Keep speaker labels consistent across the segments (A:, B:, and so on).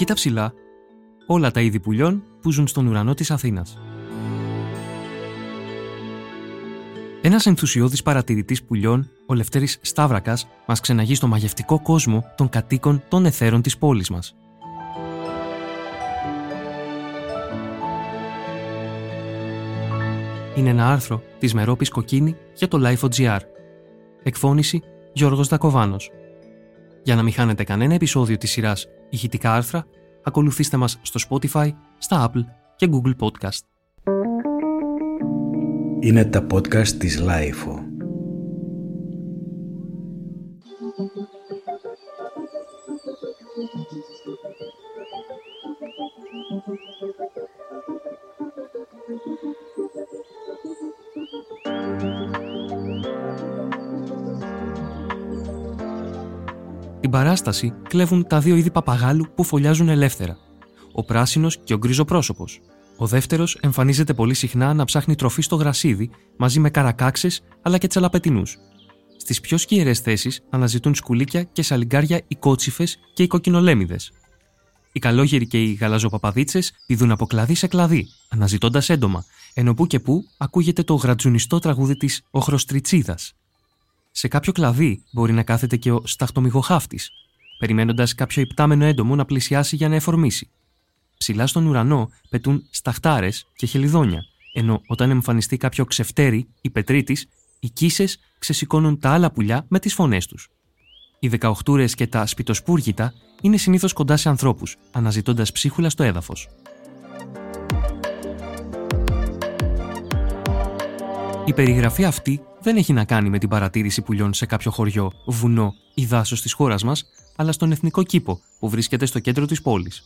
A: Κοίτα ψηλά όλα τα είδη πουλιών που ζουν στον ουρανό της Αθήνας. Ένας ενθουσιώδης παρατηρητής πουλιών, ο Λευτέρης Σταύρακας, μας ξεναγεί στο μαγευτικό κόσμο των κατοίκων των εθέρων της πόλης μας. Είναι ένα άρθρο της Μερόπης Κοκκίνη για το Life.gr. Εκφώνηση Γιώργος Δακοβάνος. Για να μην χάνετε κανένα επεισόδιο της σειράς ηχητικά άρθρα, ακολουθήστε μας στο Spotify, στα Apple και Google Podcast.
B: Είναι τα podcast της Lifeo.
A: Την παράσταση κλέβουν τα δύο είδη παπαγάλου που φωλιάζουν ελεύθερα. Ο πράσινος και ο γκρίζο πρόσωπος. Ο δεύτερος εμφανίζεται πολύ συχνά να ψάχνει τροφή στο γρασίδι μαζί με καρακάξες αλλά και τσαλαπετινούς. Στις πιο σκιερές θέσεις αναζητούν σκουλίκια και σαλιγκάρια οι κότσιφε και οι κοκκινολέμιδες. Οι καλόγεροι και οι γαλαζοπαπαδίτσες πηδούν από κλαδί σε κλαδί, αναζητώντας έντομα, ενώ που και που ακούγεται το γρατζουνιστό τραγούδι της Οχροστριτσίδα. Σε κάποιο κλαδί μπορεί να κάθεται και ο σταχτομυγοχάφτη, περιμένοντας κάποιο υπτάμενο έντομο να πλησιάσει για να εφορμήσει. Ψηλά στον ουρανό πετούν σταχτάρες και χελιδόνια, ενώ όταν εμφανιστεί κάποιο ξεφτέρι ή πετρίτης, οι κίσες ξεσηκώνουν τα άλλα πουλιά με τις φωνές τους. Οι δεκαοχτούρες και τα σπιτοσπούργητα είναι συνήθως κοντά σε ανθρώπους, αναζητώντας ψίχουλα στο έδαφος. Η περιγραφή αυτή δεν έχει να κάνει με την παρατήρηση πουλιών σε κάποιο χωριό, βουνό ή δάσος της χώρας μας, αλλά στον εθνικό κήπο που βρίσκεται στο κέντρο της πόλης.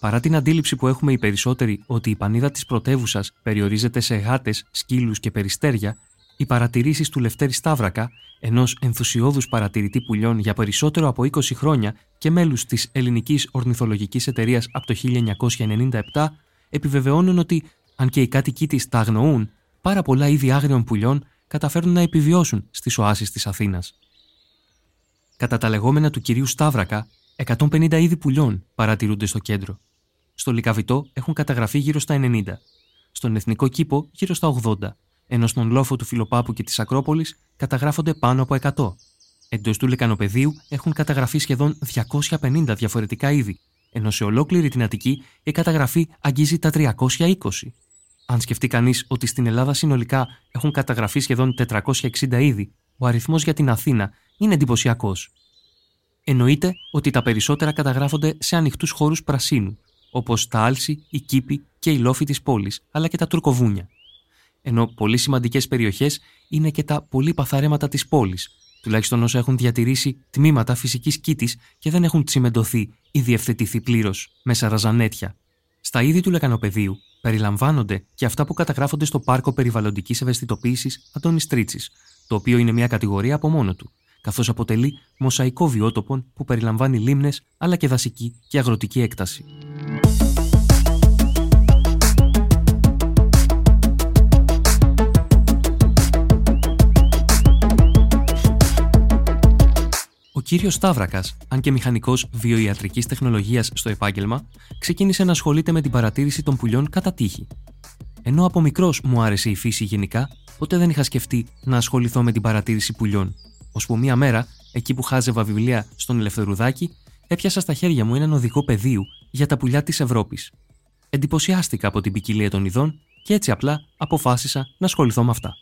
A: Παρά την αντίληψη που έχουμε οι περισσότεροι ότι η πανίδα της πρωτεύουσας περιορίζεται σε γάτες, σκύλους και περιστέρια, οι παρατηρήσεις του Λευτέρη Σταύρακα, ενός ενθουσιώδους παρατηρητή πουλιών για περισσότερο από 20 χρόνια και μέλους της Ελληνικής Ορνηθολογικής Εταιρείας από το 1997, επιβεβαιώνουν ότι, αν και οι κάτοικοι της τα αγνοούν, πάρα πολλά είδη άγριων πουλιών καταφέρνουν να επιβιώσουν στις οάσεις της Αθήνας. Κατά τα λεγόμενα του κυρίου Σταύρακα, 150 είδη πουλιών παρατηρούνται στο κέντρο. Στο Λικαβιτό έχουν καταγραφεί γύρω στα 90, στον Εθνικό Κήπο γύρω στα 80, ενώ στον λόφο του Φιλοπάπου και της Ακρόπολης καταγράφονται πάνω από 100. Εντός του Λεκανοπεδίου έχουν καταγραφεί σχεδόν 250 διαφορετικά είδη, ενώ σε ολόκληρη την Αττική η καταγραφή αγγίζει τα 320. Αν σκεφτεί κανείς ότι στην Ελλάδα συνολικά έχουν καταγραφεί σχεδόν 460 είδη, ο αριθμός για την Αθήνα είναι εντυπωσιακός. Εννοείται ότι τα περισσότερα καταγράφονται σε ανοιχτούς χώρους πρασίνου, όπως τα άλση, η κήπη και η λόφη της πόλης, αλλά και τα τουρκοβούνια. Ενώ πολύ σημαντικές περιοχές είναι και τα πολύ παθαρέματα της πόλης, τουλάχιστον όσο έχουν διατηρήσει τμήματα φυσικής κήτης και δεν έχουν τσιμεντωθεί ή διευθετηθεί πλήρως μέσα ραζανέτια. Στα είδη του λεκανοπεδίου περιλαμβάνονται και αυτά που καταγράφονται στο Πάρκο Περιβαλλοντικής Ευαισθητοποίησης Αντώνη Τρίτσι, το οποίο είναι μια κατηγορία από μόνο του, καθώς αποτελεί μοσαϊκό βιότοπον που περιλαμβάνει λίμνες αλλά και δασική και αγροτική έκταση. Κύριος Σταύρακας, αν και μηχανικός βιοιατρικής τεχνολογίας στο επάγγελμα, ξεκίνησε να ασχολείται με την παρατήρηση των πουλιών κατά τύχη. Ενώ από μικρός μου άρεσε η φύση γενικά, ποτέ δεν είχα σκεφτεί να ασχοληθώ με την παρατήρηση πουλιών. Ώσπου μία μέρα, εκεί που χάζευα βιβλία στον Ελευθερουδάκη, έπιασα στα χέρια μου έναν οδικό πεδίου για τα πουλιά της Ευρώπης. Εντυπωσιάστηκα από την ποικιλία των ειδών και έτσι απλά αποφάσισα να ασχοληθώ με αυτά.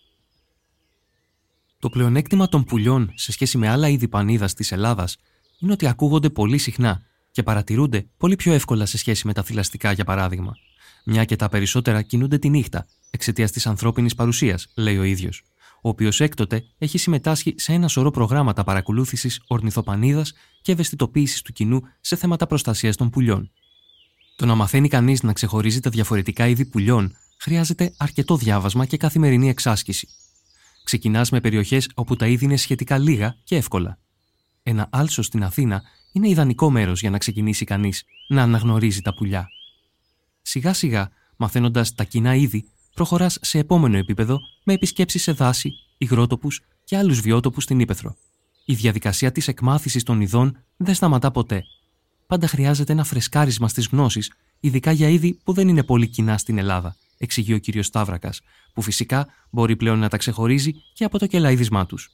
A: Το πλεονέκτημα των πουλιών σε σχέση με άλλα είδη πανίδας της Ελλάδας είναι ότι ακούγονται πολύ συχνά και παρατηρούνται πολύ πιο εύκολα σε σχέση με τα θηλαστικά, για παράδειγμα. Μια και τα περισσότερα κινούνται τη νύχτα εξαιτίας της ανθρώπινης παρουσίας, λέει ο ίδιος, ο οποίος έκτοτε έχει συμμετάσχει σε ένα σωρό προγράμματα παρακολούθησης ορνηθοπανίδας και ευαισθητοποίησης του κοινού σε θέματα προστασίας των πουλιών. Το να μαθαίνει κανείς να ξεχωρίζει τα διαφορετικά είδη πουλιών χρειάζεται αρκετό διάβασμα και καθημερινή εξάσκηση. Ξεκινάς με περιοχές όπου τα είδη είναι σχετικά λίγα και εύκολα. Ένα άλσο στην Αθήνα είναι ιδανικό μέρος για να ξεκινήσει κανείς να αναγνωρίζει τα πουλιά. Σιγά σιγά, μαθαίνοντας τα κοινά είδη, προχωράς σε επόμενο επίπεδο με επισκέψεις σε δάση, υγρότοπους και άλλους βιότοπους στην ύπεθρο. Η διαδικασία της εκμάθησης των ειδών δεν σταματά ποτέ. πάντα χρειάζεται ένα φρεσκάρισμα στις γνώσεις, ειδικά για είδη που δεν είναι πολύ κοινά στην Ελλάδα, εξηγεί ο κ. Σταύρακας, που φυσικά μπορεί πλέον να τα ξεχωρίζει και από το κελαίδισμά τους.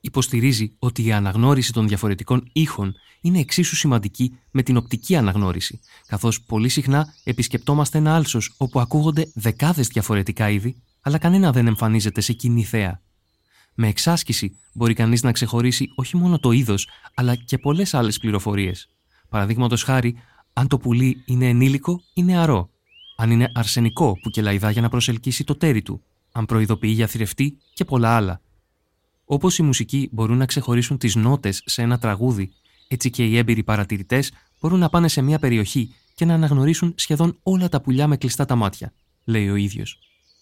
A: Υποστηρίζει ότι η αναγνώριση των διαφορετικών ήχων είναι εξίσου σημαντική με την οπτική αναγνώριση, καθώς πολύ συχνά επισκεπτόμαστε ένα άλσος όπου ακούγονται δεκάδες διαφορετικά είδη, αλλά κανένα δεν εμφανίζεται σε κοινή θέα. Με εξάσκηση μπορεί κανείς να ξεχωρίσει όχι μόνο το είδος, αλλά και πολλές άλλες πληροφορίες. Παραδείγματος χάρη, αν το πουλί είναι ενήλικο ή νεαρό, αν είναι αρσενικό που κελαϊδά για να προσελκύσει το τέρι του, αν προειδοποιεί για θηρευτή και πολλά άλλα. Όπως οι μουσικοί μπορούν να ξεχωρίσουν τις νότες σε ένα τραγούδι, έτσι και οι έμπειροι παρατηρητές μπορούν να πάνε σε μια περιοχή και να αναγνωρίσουν σχεδόν όλα τα πουλιά με κλειστά τα μάτια, λέει ο ίδιος.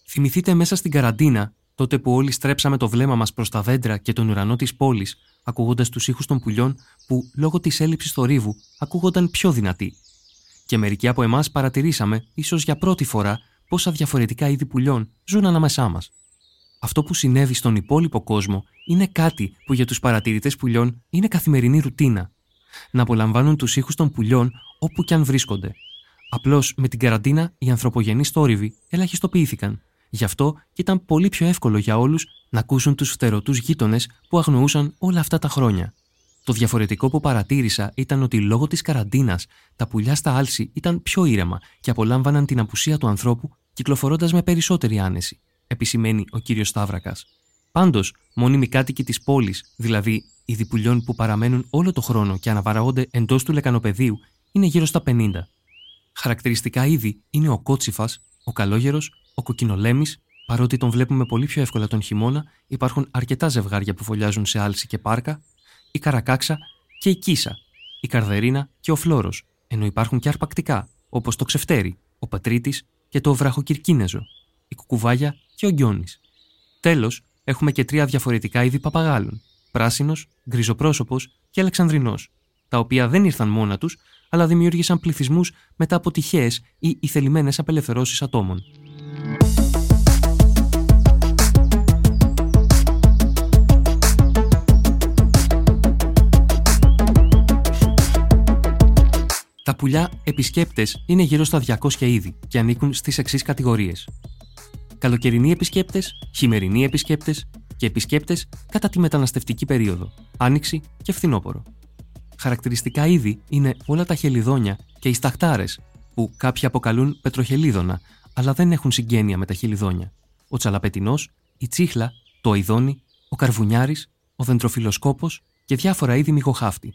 A: Θυμηθείτε μέσα στην καραντίνα, τότε που όλοι στρέψαμε το βλέμμα μας προς τα δέντρα και τον ουρανό της πόλης, ακούγοντας τους ήχους των πουλιών που, λόγω της έλλειψης θορύβου, ακούγονταν πιο δυνατοί. Και μερικοί από εμάς παρατηρήσαμε, ίσως για πρώτη φορά, πόσα διαφορετικά είδη πουλιών ζουν ανάμεσά μας. Αυτό που συνέβη στον υπόλοιπο κόσμο είναι κάτι που για τους παρατηρητές πουλιών είναι καθημερινή ρουτίνα. Να απολαμβάνουν τους ήχους των πουλιών όπου και αν βρίσκονται. Απλώς με την καραντίνα οι ανθρωπογενείς θόρυβοι ελαχιστοποιήθηκαν. Γι' αυτό και ήταν πολύ πιο εύκολο για όλους να ακούσουν τους φτερωτούς γείτονες που αγνοούσαν όλα αυτά τα χρόνια. Το διαφορετικό που παρατήρησα ήταν ότι λόγω της καραντίνας τα πουλιά στα άλση ήταν πιο ήρεμα και απολάμβαναν την απουσία του ανθρώπου κυκλοφορώντας με περισσότερη άνεση επισημαίνει ο κύριος Σταύρακας. Πάντως, μόνιμοι κάτοικοι της πόλης, δηλαδή οι διπουλιών που παραμένουν όλο το χρόνο και αναπαραγόνται εντός του λεκανοπεδίου, είναι γύρω στα 50. Χαρακτηριστικά είδη είναι ο κότσιφα, ο καλόγερος, ο κοκκινολέμης, παρότι τον βλέπουμε πολύ πιο εύκολα τον χειμώνα, υπάρχουν αρκετά ζευγάρια που φωλιάζουν σε άλση και πάρκα, η καρακάξα και η κίσα, η καρδερίνα και ο φλόρο, ενώ υπάρχουν και αρπακτικά, όπως το ξεφτέρι, ο πατρίτης και το βραχοκυρκίνεζο, η κουκουβάγια και ο Γκιόνης. Τέλος, έχουμε και τρία διαφορετικά είδη παπαγάλων: πράσινος, γκριζοπρόσωπος και αλεξανδρινός, τα οποία δεν ήρθαν μόνα τους, αλλά δημιούργησαν πληθυσμούς μετά από τυχαίες ή ηθελημένες απελευθερώσεις ατόμων. Τα πουλιά επισκέπτε είναι γύρω στα 200 είδη και ανήκουν στις εξής κατηγορίες: καλοκαιρινοί επισκέπτε, χειμερινοί επισκέπτε και επισκέπτε κατά τη μεταναστευτική περίοδο, άνοιξη και φθινόπωρο. Χαρακτηριστικά είδη είναι όλα τα χελιδόνια και οι σταχτάρες, που κάποιοι αποκαλούν πετροχελίδωνα, αλλά δεν έχουν συγγένεια με τα χελιδόνια. Ο τσαλαπετινός, η τσίχλα, το αιδόνι, ο καρβουνιάρης, ο δεντροφιλοσκόπος και διάφορα είδη μυγοχάφτη.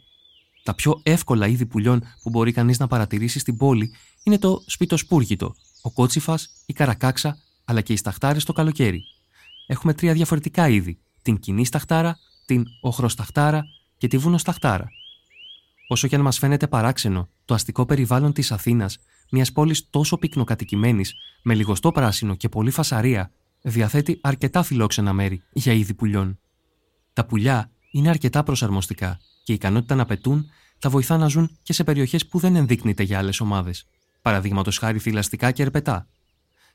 A: Τα πιο εύκολα είδη πουλιών που μπορεί κανείς να παρατηρήσει στην πόλη είναι το σπιτοσπούργητο, ο κότσιφα, η καρακάξα, αλλά και οι σταχτάρες το καλοκαίρι. Έχουμε τρία διαφορετικά είδη: την κοινή σταχτάρα, την οχροσταχτάρα και τη βουνοσταχτάρα. Όσο και αν μας φαίνεται παράξενο, το αστικό περιβάλλον της Αθήνας, μιας πόλης τόσο πυκνοκατοικημένης, με λιγοστό πράσινο και πολύ φασαρία, διαθέτει αρκετά φιλόξενα μέρη για είδη πουλιών. Τα πουλιά είναι αρκετά προσαρμοστικά και η ικανότητα να πετούν θα βοηθά να ζουν και σε περιοχές που δεν ενδείκνυται για άλλες ομάδες. Παραδείγματος χάρη θηλαστικά και ερπετά,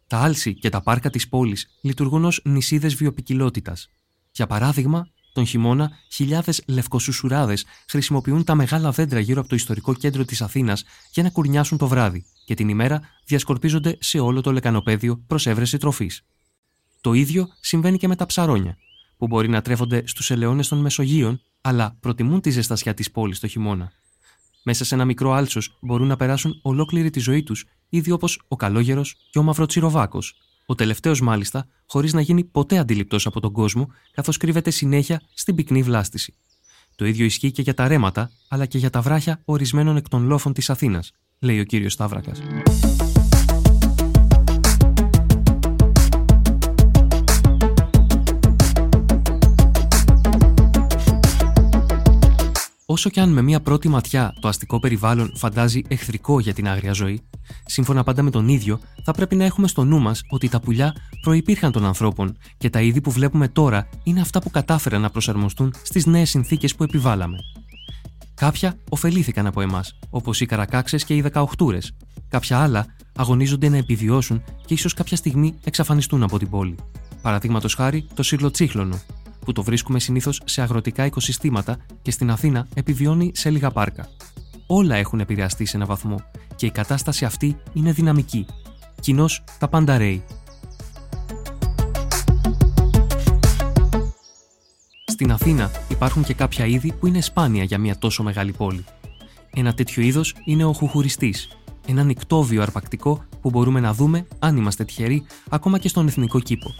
A: τα άλση και τα πάρκα της πόλης λειτουργούν ως νησίδες βιοπικιλότητας. Για παράδειγμα, τον χειμώνα, χιλιάδες λευκοσουσουράδες χρησιμοποιούν τα μεγάλα δέντρα γύρω από το ιστορικό κέντρο της Αθήνας για να κουρνιάσουν το βράδυ και την ημέρα διασκορπίζονται σε όλο το λεκανοπέδιο προς έβρεση τροφής. Το ίδιο συμβαίνει και με τα ψαρόνια, που μπορεί να τρέφονται στους ελαιώνες των Μεσογείων, αλλά προτιμούν τη ζεστασιά της πόλης το χειμώνα. Μέσα σε ένα μικρό άλσος μπορούν να περάσουν ολόκληρη τη ζωή τους, ήδη όπως ο Καλόγερος και ο Μαυροτσιροβάκος. Ο τελευταίος, μάλιστα, χωρίς να γίνει ποτέ αντιληπτός από τον κόσμο, καθώς κρύβεται συνέχεια στην πυκνή βλάστηση. Το ίδιο ισχύει και για τα ρέματα, αλλά και για τα βράχια ορισμένων εκ των λόφων της Αθήνας, λέει ο κύριος Σταύρακας. Όσο και αν με μία πρώτη ματιά το αστικό περιβάλλον φαντάζει εχθρικό για την άγρια ζωή, σύμφωνα πάντα με τον ίδιο, θα πρέπει να έχουμε στο νου μας ότι τα πουλιά προπήρχαν των ανθρώπων και τα είδη που βλέπουμε τώρα είναι αυτά που κατάφεραν να προσαρμοστούν στις νέες συνθήκες που επιβάλαμε. Κάποια ωφελήθηκαν από εμάς, όπως οι καρακάξες και οι δεκαοχτούρες. Κάποια άλλα αγωνίζονται να επιβιώσουν και ίσως κάποια στιγμή εξαφανιστούν από την πόλη. Παραδείγματος χάρη το σιρλοτσίχλωνο, που το βρίσκουμε συνήθως σε αγροτικά οικοσυστήματα και στην Αθήνα επιβιώνει σε λίγα πάρκα. όλα έχουν επηρεαστεί σε ένα βαθμό και η κατάσταση αυτή είναι δυναμική. Κοινώς τα πάντα ρέει. Στην Αθήνα υπάρχουν και κάποια είδη που είναι σπάνια για μια τόσο μεγάλη πόλη. Ένα τέτοιο είδος είναι ο χουχουριστής, ένα νικτόβιο αρπακτικό που μπορούμε να δούμε, αν είμαστε τυχεροί, ακόμα και στον εθνικό κήπο.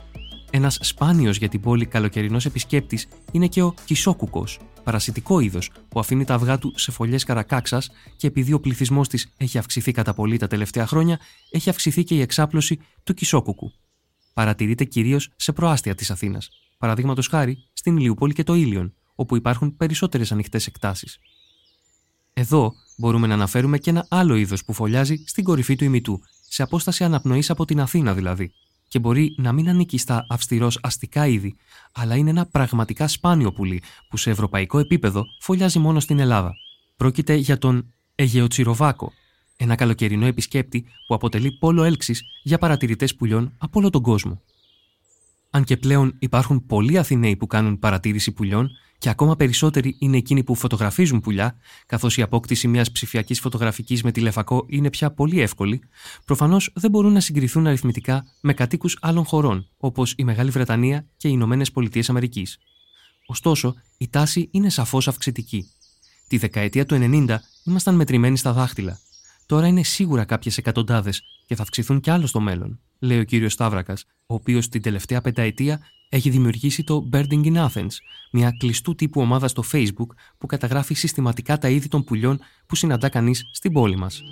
A: Ένας σπάνιος για την πόλη καλοκαιρινός επισκέπτης είναι και ο κισόκουκος, παρασιτικό είδος που αφήνει τα αυγά του σε φωλιές καρακάξας και επειδή ο πληθυσμός της έχει αυξηθεί κατά πολύ τα τελευταία χρόνια, έχει αυξηθεί και η εξάπλωση του κισόκουκου. Παρατηρείται κυρίως σε προάστια της Αθήνας, παραδείγματος χάρη στην Ηλιούπολη και το Ήλιον, όπου υπάρχουν περισσότερες ανοιχτές εκτάσεις. Εδώ μπορούμε να αναφέρουμε και ένα άλλο είδος που φωλιάζει στην κορυφή του ημιτού, σε απόσταση αναπνοής από την Αθήνα δηλαδή, και μπορεί να μην ανήκει στα αυστηρός αστικά είδη, αλλά είναι ένα πραγματικά σπάνιο πουλί που σε ευρωπαϊκό επίπεδο φωλιάζει μόνο στην Ελλάδα. Πρόκειται για τον Αιγαιοτσιροβάκο, ένα καλοκαιρινό επισκέπτη που αποτελεί πόλο έλξης για παρατηρητές πουλιών από όλο τον κόσμο. Αν και πλέον υπάρχουν πολλοί Αθηναίοι που κάνουν παρατήρηση πουλιών και ακόμα περισσότεροι είναι εκείνοι που φωτογραφίζουν πουλιά, καθώς η απόκτηση μιας ψηφιακής φωτογραφικής με τηλεφακό είναι πια πολύ εύκολη, προφανώς δεν μπορούν να συγκριθούν αριθμητικά με κατοίκους άλλων χωρών, όπως η Μεγάλη Βρετανία και οι Ηνωμένες Πολιτείες Αμερικής. Ωστόσο, η τάση είναι σαφώς αυξητική. Τη δεκαετία του 90 ήμασταν μετρημένοι στα δάχτυλα. Τώρα είναι σίγουρα κάποιες εκατοντάδες και θα αυξηθούν κι άλλο στο μέλλον, λέει ο κύριος Σταύρακας, ο οποίος την τελευταία πενταετία έχει δημιουργήσει το Birding in Athens, μια κλειστού τύπου ομάδα στο Facebook που καταγράφει συστηματικά τα είδη των πουλιών που συναντά κανείς στην πόλη μας.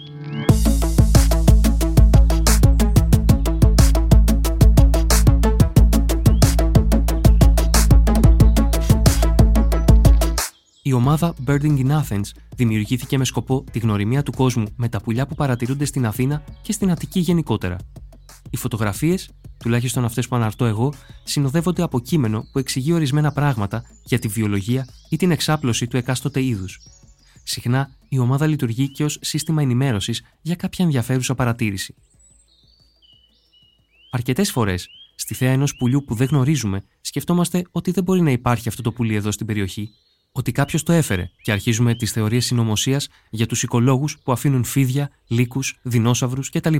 A: Η ομάδα Birding in Athens δημιουργήθηκε με σκοπό τη γνωριμία του κόσμου με τα πουλιά που παρατηρούνται στην Αθήνα και στην Αττική γενικότερα. Οι φωτογραφίες, τουλάχιστον αυτές που αναρτώ εγώ, συνοδεύονται από κείμενο που εξηγεί ορισμένα πράγματα για τη βιολογία ή την εξάπλωση του εκάστοτε είδους. Συχνά η ομάδα λειτουργεί και ως σύστημα ενημέρωσης για κάποια ενδιαφέρουσα παρατήρηση. Αρκετές φορές, στη θέα ενός πουλιού που δεν γνωρίζουμε, σκεφτόμαστε ότι δεν μπορεί να υπάρχει αυτό το πουλί εδώ στην περιοχή ότι κάποιος το έφερε και αρχίζουμε τις θεωρίες συνωμοσίας για τους οικολόγους που αφήνουν φίδια, λύκους, δεινόσαυρους κτλ.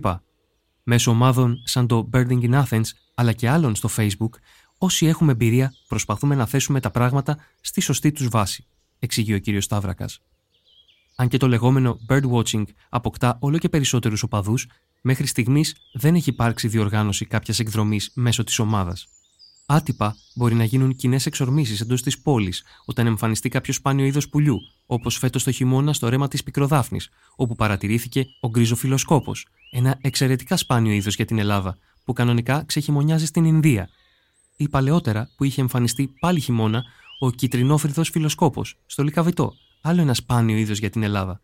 A: Μέσω ομάδων σαν το Birding in Athens αλλά και άλλων στο Facebook, όσοι έχουμε εμπειρία προσπαθούμε να θέσουμε τα πράγματα στη σωστή τους βάση, εξηγεί ο κ. Σταύρακας. Αν και το λεγόμενο birdwatching αποκτά όλο και περισσότερους οπαδούς, μέχρι στιγμής δεν έχει υπάρξει διοργάνωση κάποιας εκδρομής μέσω της ομάδας. Άτυπα μπορεί να γίνουν κοινές εξορμήσεις εντός της πόλης όταν εμφανιστεί κάποιος σπάνιο είδος πουλιού, όπως φέτος το χειμώνα στο ρέμα της Πικροδάφνης, όπου παρατηρήθηκε ο γκριζοφιλοσκόπος, ένα εξαιρετικά σπάνιο είδος για την Ελλάδα, που κανονικά ξεχειμονιάζει στην Ινδία. Ή παλαιότερα που είχε εμφανιστεί πάλι χειμώνα ο κυτρινόφρυδος φιλοσκόπος στο Λικαβιτό, άλλο ένα σπάνιο είδος για την Ελλάδα.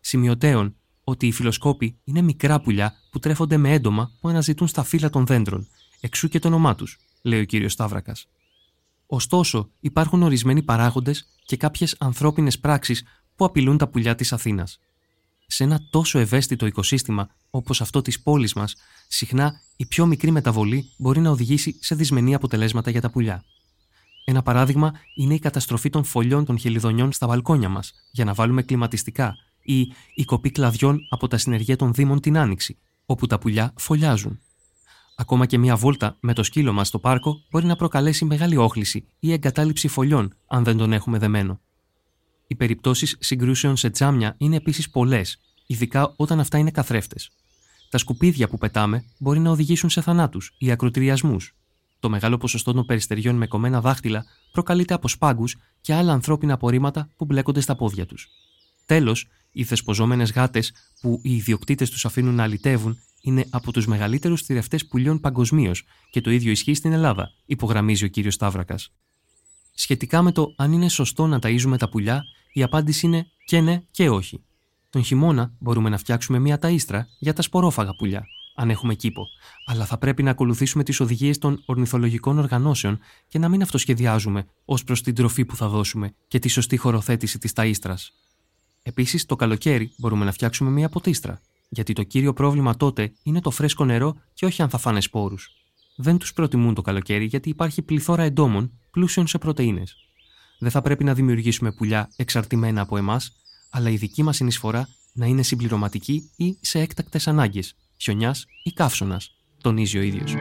A: Σημειωτέων ότι οι φιλοσκόποι είναι μικρά πουλιά που τρέφονται με έντομα που αναζητούν στα φύλλα των δέντρων, εξού και το όνομά τους, λέει ο κύριος Σταύρακας. Ωστόσο, υπάρχουν ορισμένοι παράγοντες και κάποιες ανθρώπινες πράξεις που απειλούν τα πουλιά της Αθήνας. Σε ένα τόσο ευαίσθητο οικοσύστημα όπως αυτό της πόλης μας, συχνά η πιο μικρή μεταβολή μπορεί να οδηγήσει σε δυσμενή αποτελέσματα για τα πουλιά. Ένα παράδειγμα είναι η καταστροφή των φωλιών των χελιδονιών στα μπαλκόνια μας για να βάλουμε κλιματιστικά ή η κοπή κλαδιών από τα συνεργεία των Δήμων την Άνοιξη, όπου τα πουλιά φωλιάζουν. Ακόμα και μία βόλτα με το σκύλο μας στο πάρκο μπορεί να προκαλέσει μεγάλη όχληση ή εγκατάλειψη φωλιών, αν δεν τον έχουμε δεμένο. Οι περιπτώσεις συγκρούσεων σε τζάμια είναι επίσης πολλές, ειδικά όταν αυτά είναι καθρέφτες. Τα σκουπίδια που πετάμε μπορεί να οδηγήσουν σε θανάτους ή ακροτηριασμούς. Το μεγάλο ποσοστό των περιστεριών με κομμένα δάχτυλα προκαλείται από σπάγκους και άλλα ανθρώπινα απορρίμματα που μπλέκονται στα πόδια τους. Τέλος, οι θεσποζόμενες γάτες που οι ιδιοκτήτες τους αφήνουν να αλυτεύουν είναι από τους μεγαλύτερους θηρευτές πουλιών παγκοσμίως και το ίδιο ισχύει στην Ελλάδα, υπογραμμίζει ο κύριος Σταύρακας. Σχετικά με το αν είναι σωστό να ταΐζουμε τα πουλιά, η απάντηση είναι και ναι και όχι. Τον χειμώνα μπορούμε να φτιάξουμε μια ταΐστρα για τα σπορόφαγα πουλιά, αν έχουμε κήπο, αλλά θα πρέπει να ακολουθήσουμε τις οδηγίες των ορνηθολογικών οργανώσεων και να μην αυτοσχεδιάζουμε ως προς την τροφή που θα δώσουμε και τη σωστή χωροθέτηση της ταΐστρας. Επίσης, το καλοκαίρι μπορούμε να φτιάξουμε μια ποτίστρα, γιατί το κύριο πρόβλημα τότε είναι το φρέσκο νερό και όχι αν θα φάνε σπόρους. Δεν τους προτιμούν το καλοκαίρι γιατί υπάρχει πληθώρα εντόμων πλούσιων σε πρωτενε. Δεν θα πρέπει να δημιουργήσουμε πουλιά εξαρτημένα από εμάς, αλλά η δική μας συνεισφορά να είναι συμπληρωματική ή σε έκτακτες ανάγκες, χιονιάς ή καύσωνας, τονίζει ο ίδιος.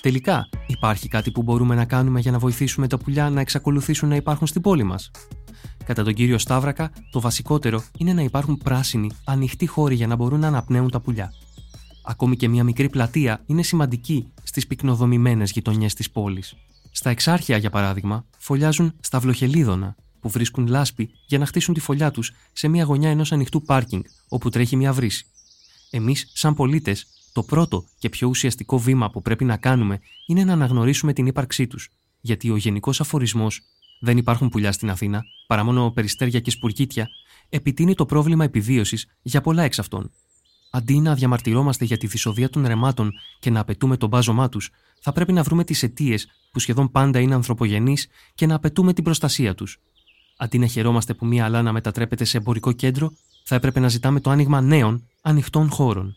A: Τελικά, υπάρχει κάτι που μπορούμε να κάνουμε για να βοηθήσουμε τα πουλιά να εξακολουθήσουν να υπάρχουν στην πόλη μας; Κατά τον κύριο Σταύρακα, το βασικότερο είναι να υπάρχουν πράσινοι, ανοιχτοί χώροι για να μπορούν να αναπνέουν τα πουλιά. Ακόμη και μια μικρή πλατεία είναι σημαντική στις πυκνοδομημένες γειτονιές της πόλης. Στα εξάρχεια, για παράδειγμα, φωλιάζουν στα βλοχελίδωνα, που βρίσκουν λάσπη για να χτίσουν τη φωλιά τους σε μια γωνιά ενός ανοιχτού πάρκινγκ, όπου τρέχει μια βρύση. Εμείς, σαν πολίτες, το πρώτο και πιο ουσιαστικό βήμα που πρέπει να κάνουμε είναι να αναγνωρίσουμε την ύπαρξή τους, γιατί ο γενικός αφορισμός δεν υπάρχουν πουλιά στην Αθήνα, παρά μόνο περιστέρια και σπουργίτια, επιτείνει το πρόβλημα επιβίωσης για πολλά εξ αυτών. Αντί να διαμαρτυρόμαστε για τη δυσοδεία των ρεμάτων και να απαιτούμε τον μπάζωμά τους, θα πρέπει να βρούμε τις αιτίες που σχεδόν πάντα είναι ανθρωπογενείς και να απαιτούμε την προστασία τους. Αντί να χαιρόμαστε που μία αλάνα μετατρέπεται σε εμπορικό κέντρο, θα έπρεπε να ζητάμε το άνοιγμα νέων, ανοιχτών χώρων.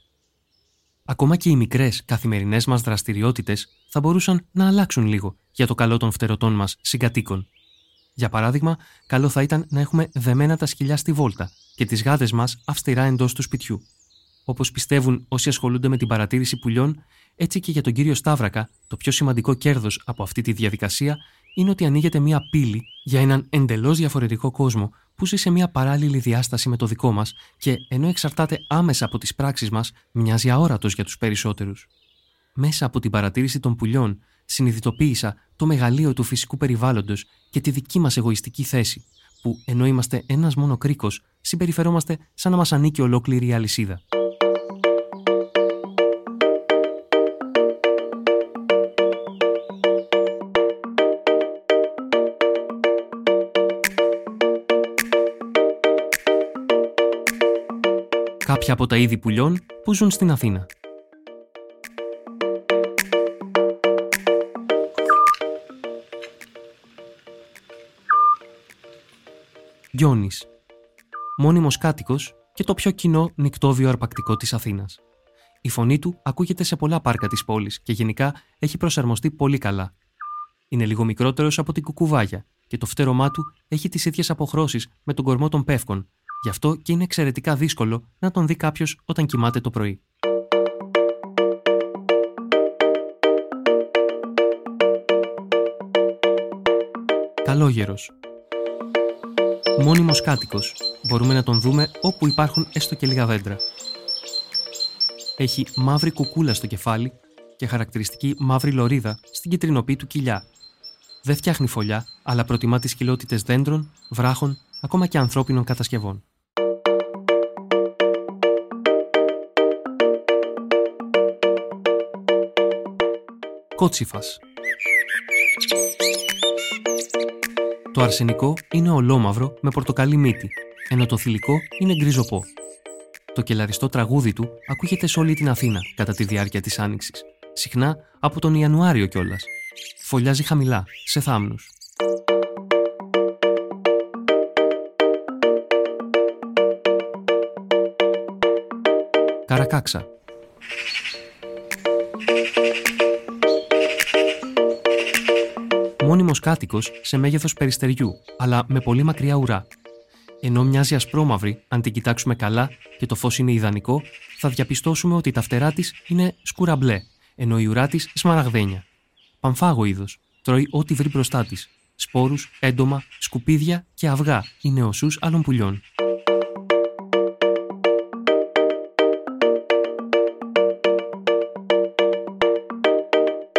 A: Ακόμα και οι μικρές καθημερινές μας δραστηριότητες θα μπορούσαν να αλλάξουν λίγο για το καλό των φτερωτών μας συγκατοίκων. Για παράδειγμα, καλό θα ήταν να έχουμε δεμένα τα σκυλιά στη βόλτα και τις γάδες μας αυστηρά εντός του σπιτιού. Όπως πιστεύουν όσοι ασχολούνται με την παρατήρηση πουλιών, έτσι και για τον κύριο Σταύρακα, το πιο σημαντικό κέρδος από αυτή τη διαδικασία είναι ότι ανοίγεται μία πύλη για έναν εντελώς διαφορετικό κόσμο που ζει σε μία παράλληλη διάσταση με το δικό μας και ενώ εξαρτάται άμεσα από τις πράξεις μας, μοιάζει αόρατος για τους περισσότερους. Μέσα από την παρατήρηση των πουλιών, συνειδητοποίησα το μεγαλείο του φυσικού περιβάλλοντος και τη δική μας εγωιστική θέση, που ενώ είμαστε ένας μόνο κρίκος, συμπεριφερόμαστε σαν να μας ανήκει ολόκληρη η αλυσίδα. Κάποια από τα είδη πουλιών που ζουν στην Αθήνα. Γιώνης, μόνιμος κάτοικος και το πιο κοινό νυκτόβιο αρπακτικό της Αθήνας. Η φωνή του ακούγεται σε πολλά πάρκα της πόλης και γενικά έχει προσαρμοστεί πολύ καλά. Είναι λίγο μικρότερος από την κουκουβάγια και το φτερωμά του έχει τις ίδιες αποχρώσεις με τον κορμό των πεύκων, Γι' αυτό και είναι εξαιρετικά δύσκολο να τον δει κάποιος όταν κοιμάται το πρωί. Καλόγερος Μόνιμος κάτοικος. Μπορούμε να τον δούμε όπου υπάρχουν έστω και λίγα δέντρα. Έχει μαύρη κουκούλα στο κεφάλι και χαρακτηριστική μαύρη λωρίδα στην κυτρινοπή του κοιλιά. Δεν φτιάχνει φωλιά, αλλά προτιμά τις κοιλότητες δέντρων, βράχων ακόμα και ανθρώπινων κατασκευών. Κότσιφας Το αρσενικό είναι ολόμαυρο με πορτοκαλί μύτη, ενώ το θηλυκό είναι γκριζοπό. Το κελαριστό τραγούδι του ακούγεται σε όλη την Αθήνα κατά τη διάρκεια της Άνοιξης, συχνά από τον Ιανουάριο κιόλας. Φωλιάζει χαμηλά, σε θάμνους. Καρακάξα. Μόνιμο κάτοικο σε μέγεθος περιστεριού, αλλά με πολύ μακριά ουρά. Ενώ μοιάζει ασπρόμαυρη, αν την κοιτάξουμε καλά και το φως είναι ιδανικό, θα διαπιστώσουμε ότι τα φτερά της είναι σκούρα μπλε, ενώ η ουρά της σμαραγδένια. Παμφάγο είδος, τρώει ό,τι βρει μπροστά της. Σπόρους, έντομα, σκουπίδια και αυγά είναι οσούς άλλων πουλιών.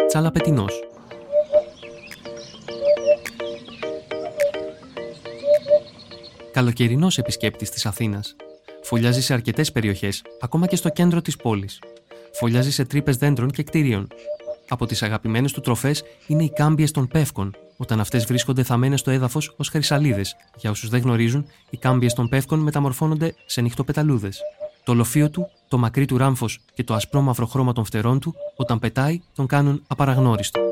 A: Τσαλαπετινός. Καλοκαιρινός επισκέπτης της Αθήνας. Φωλιάζει σε αρκετές περιοχές, ακόμα και στο κέντρο της πόλης. Φωλιάζει σε τρύπες δέντρων και κτίριων. Από τις αγαπημένες του τροφές είναι οι κάμπιες των πεύκων, όταν αυτές βρίσκονται θαμένες στο έδαφος ως χρυσαλίδες. Για όσους δεν γνωρίζουν, οι κάμπιες των πεύκων μεταμορφώνονται σε νυχτοπεταλούδες. Το λοφείο του, το μακρύ του ράμφος και το ασπρόμαυρο χρώμα των φτερών του, όταν πετάει, τον κάνουν απαραγνώριστο.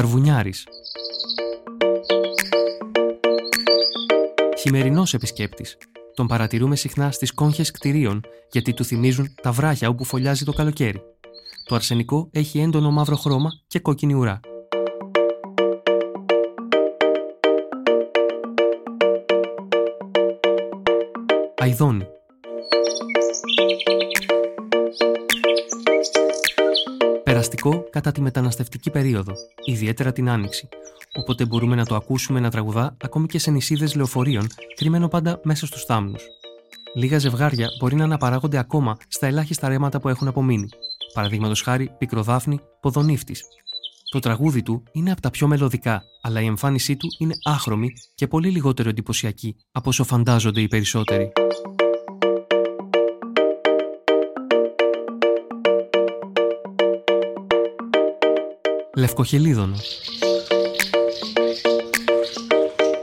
A: Καρβουνιάρης Χειμερινός επισκέπτης. Τον παρατηρούμε συχνά στις κόγχες κτηρίων γιατί του θυμίζουν τα βράχια όπου φωλιάζει το καλοκαίρι. Το αρσενικό έχει έντονο μαύρο χρώμα και κόκκινη ουρά. Αϊδόνι. Περαστικό κατά τη μεταναστευτική περίοδο, ιδιαίτερα την Άνοιξη, οπότε μπορούμε να το ακούσουμε να τραγουδά ακόμη και σε νησίδες λεωφορείων, κρυμμένο πάντα μέσα στους θάμνους. Λίγα ζευγάρια μπορεί να αναπαράγονται ακόμα στα ελάχιστα ρέματα που έχουν απομείνει. Παραδείγματος χάρη, πικροδάφνη, ποδονύφτη. Το τραγούδι του είναι από τα πιο μελωδικά, αλλά η εμφάνισή του είναι άχρωμη και πολύ λιγότερο εντυπωσιακή από όσο φαντάζονται οι περισσότεροι. Λευκοχελίδωνο.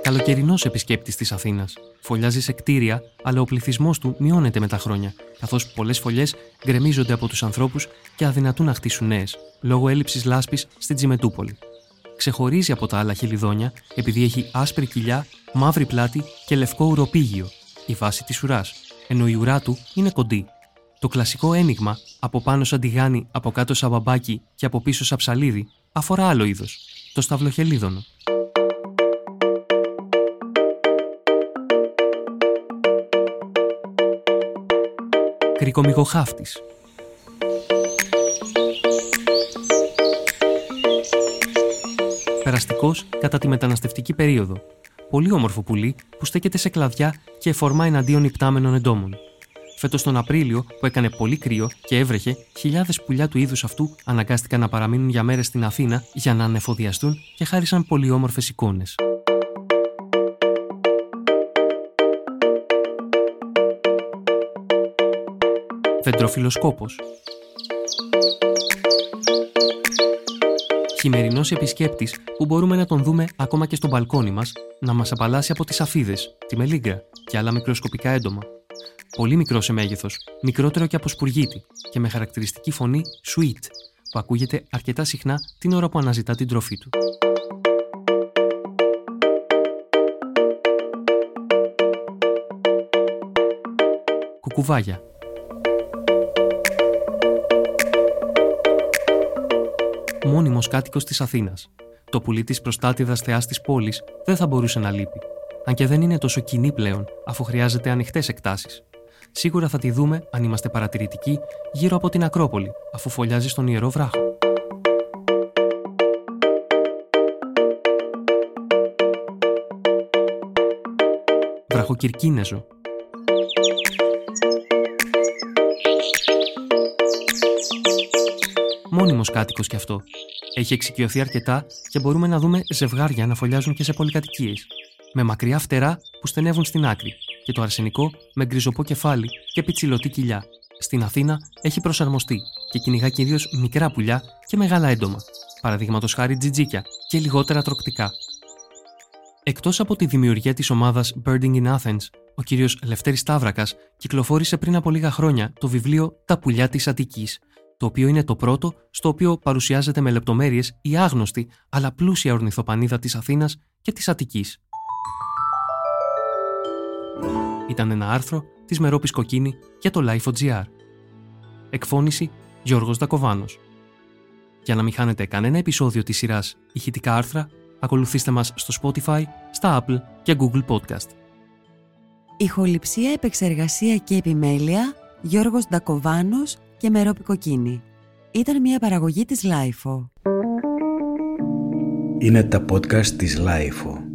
A: Καλοκαιρινός επισκέπτης της Αθήνας. Φωλιάζει σε κτίρια, αλλά ο πληθυσμός του μειώνεται με τα χρόνια, καθώς πολλές φωλιές γκρεμίζονται από τους ανθρώπους και αδυνατούν να χτίσουν νέες, λόγω έλλειψης λάσπης στην Τζιμετούπολη. Ξεχωρίζει από τα άλλα χελιδόνια επειδή έχει άσπρη κοιλιά, μαύρη πλάτη και λευκό ουροπήγιο, η βάση της ουράς, ενώ η ουρά του είναι κοντή. Το κλασικό ένιγμα, από πάνω σαν τηγάνι, από κάτω σαν μπαμπάκι και από πίσω σαν ψαλίδι, αφορά άλλο είδος, το σταυλοχελίδωνο. Κρικομυγοχάφτης Περαστικός κατά τη μεταναστευτική περίοδο. Πολύ όμορφο πουλί που στέκεται σε κλαδιά και εφορμά εναντίον υπτάμενων εντόμων. Φέτος τον Απρίλιο, που έκανε πολύ κρύο και έβρεχε, χιλιάδες πουλιά του είδους αυτού αναγκάστηκαν να παραμείνουν για μέρες στην Αθήνα για να ανεφοδιαστούν και χάρισαν πολύ όμορφες εικόνες. Δεντροφιλοσκόπος Χειμερινός επισκέπτης που μπορούμε να τον δούμε ακόμα και στο μπαλκόνι μας να μας απαλλάσσει από τις αφίδες, τη μελίγκα και άλλα μικροσκοπικά έντομα πολύ μικρό σε μέγεθος, μικρότερο και από σπουργίτη και με χαρακτηριστική φωνή sweet, που ακούγεται αρκετά συχνά την ώρα που αναζητά την τροφή του. Κουκουβάγια Μόνιμος κάτοικος της Αθήνας. Το πουλί της προστάτηδας θεάς της πόλης δεν θα μπορούσε να λείπει. Αν και δεν είναι τόσο κοινή πλέον, αφού χρειάζεται ανοιχτές εκτάσεις σίγουρα θα τη δούμε, αν είμαστε παρατηρητικοί, γύρω από την Ακρόπολη, αφού φωλιάζει στον Ιερό Βράχο. Βραχοκυρκίνεζο Μόνιμος κάτοικος κι αυτό. Έχει εξοικειωθεί αρκετά και μπορούμε να δούμε ζευγάρια να φωλιάζουν και σε πολυκατοικίες. Με μακριά φτερά που στενεύουν στην άκρη και το αρσενικό με γκριζοπό κεφάλι και πιτσιλωτή κοιλιά. Στην Αθήνα έχει προσαρμοστεί και κυνηγά κυρίως μικρά πουλιά και μεγάλα έντομα, παραδείγματος χάρη τζιτζίκια και λιγότερα τροκτικά. Εκτός από τη δημιουργία της ομάδας Birding in Athens, ο κύριος Λευτέρης Σταύρακας κυκλοφόρησε πριν από λίγα χρόνια το βιβλίο Τα πουλιά της Αττικής, το οποίο είναι το πρώτο στο οποίο παρουσιάζεται με λεπτομέρειες η άγνωστη αλλά πλούσια ορνηθοπανίδα της Αθήνας και της Αττικής. Ήταν ένα άρθρο της Μερόπης Κοκκίνη για το Life.gr. Εκφώνηση Γιώργος Δακοβάνος. Για να μην χάνετε κανένα επεισόδιο της σειράς ηχητικά άρθρα, ακολουθήστε μας στο Spotify, στα Apple και Google Podcast.
C: Ηχοληψία, επεξεργασία και επιμέλεια Γιώργος Ντακοβάνος και Μερόπη Κοκκίνη. Ήταν μια παραγωγή της Lifeo.
B: Είναι τα podcast της Lifeo.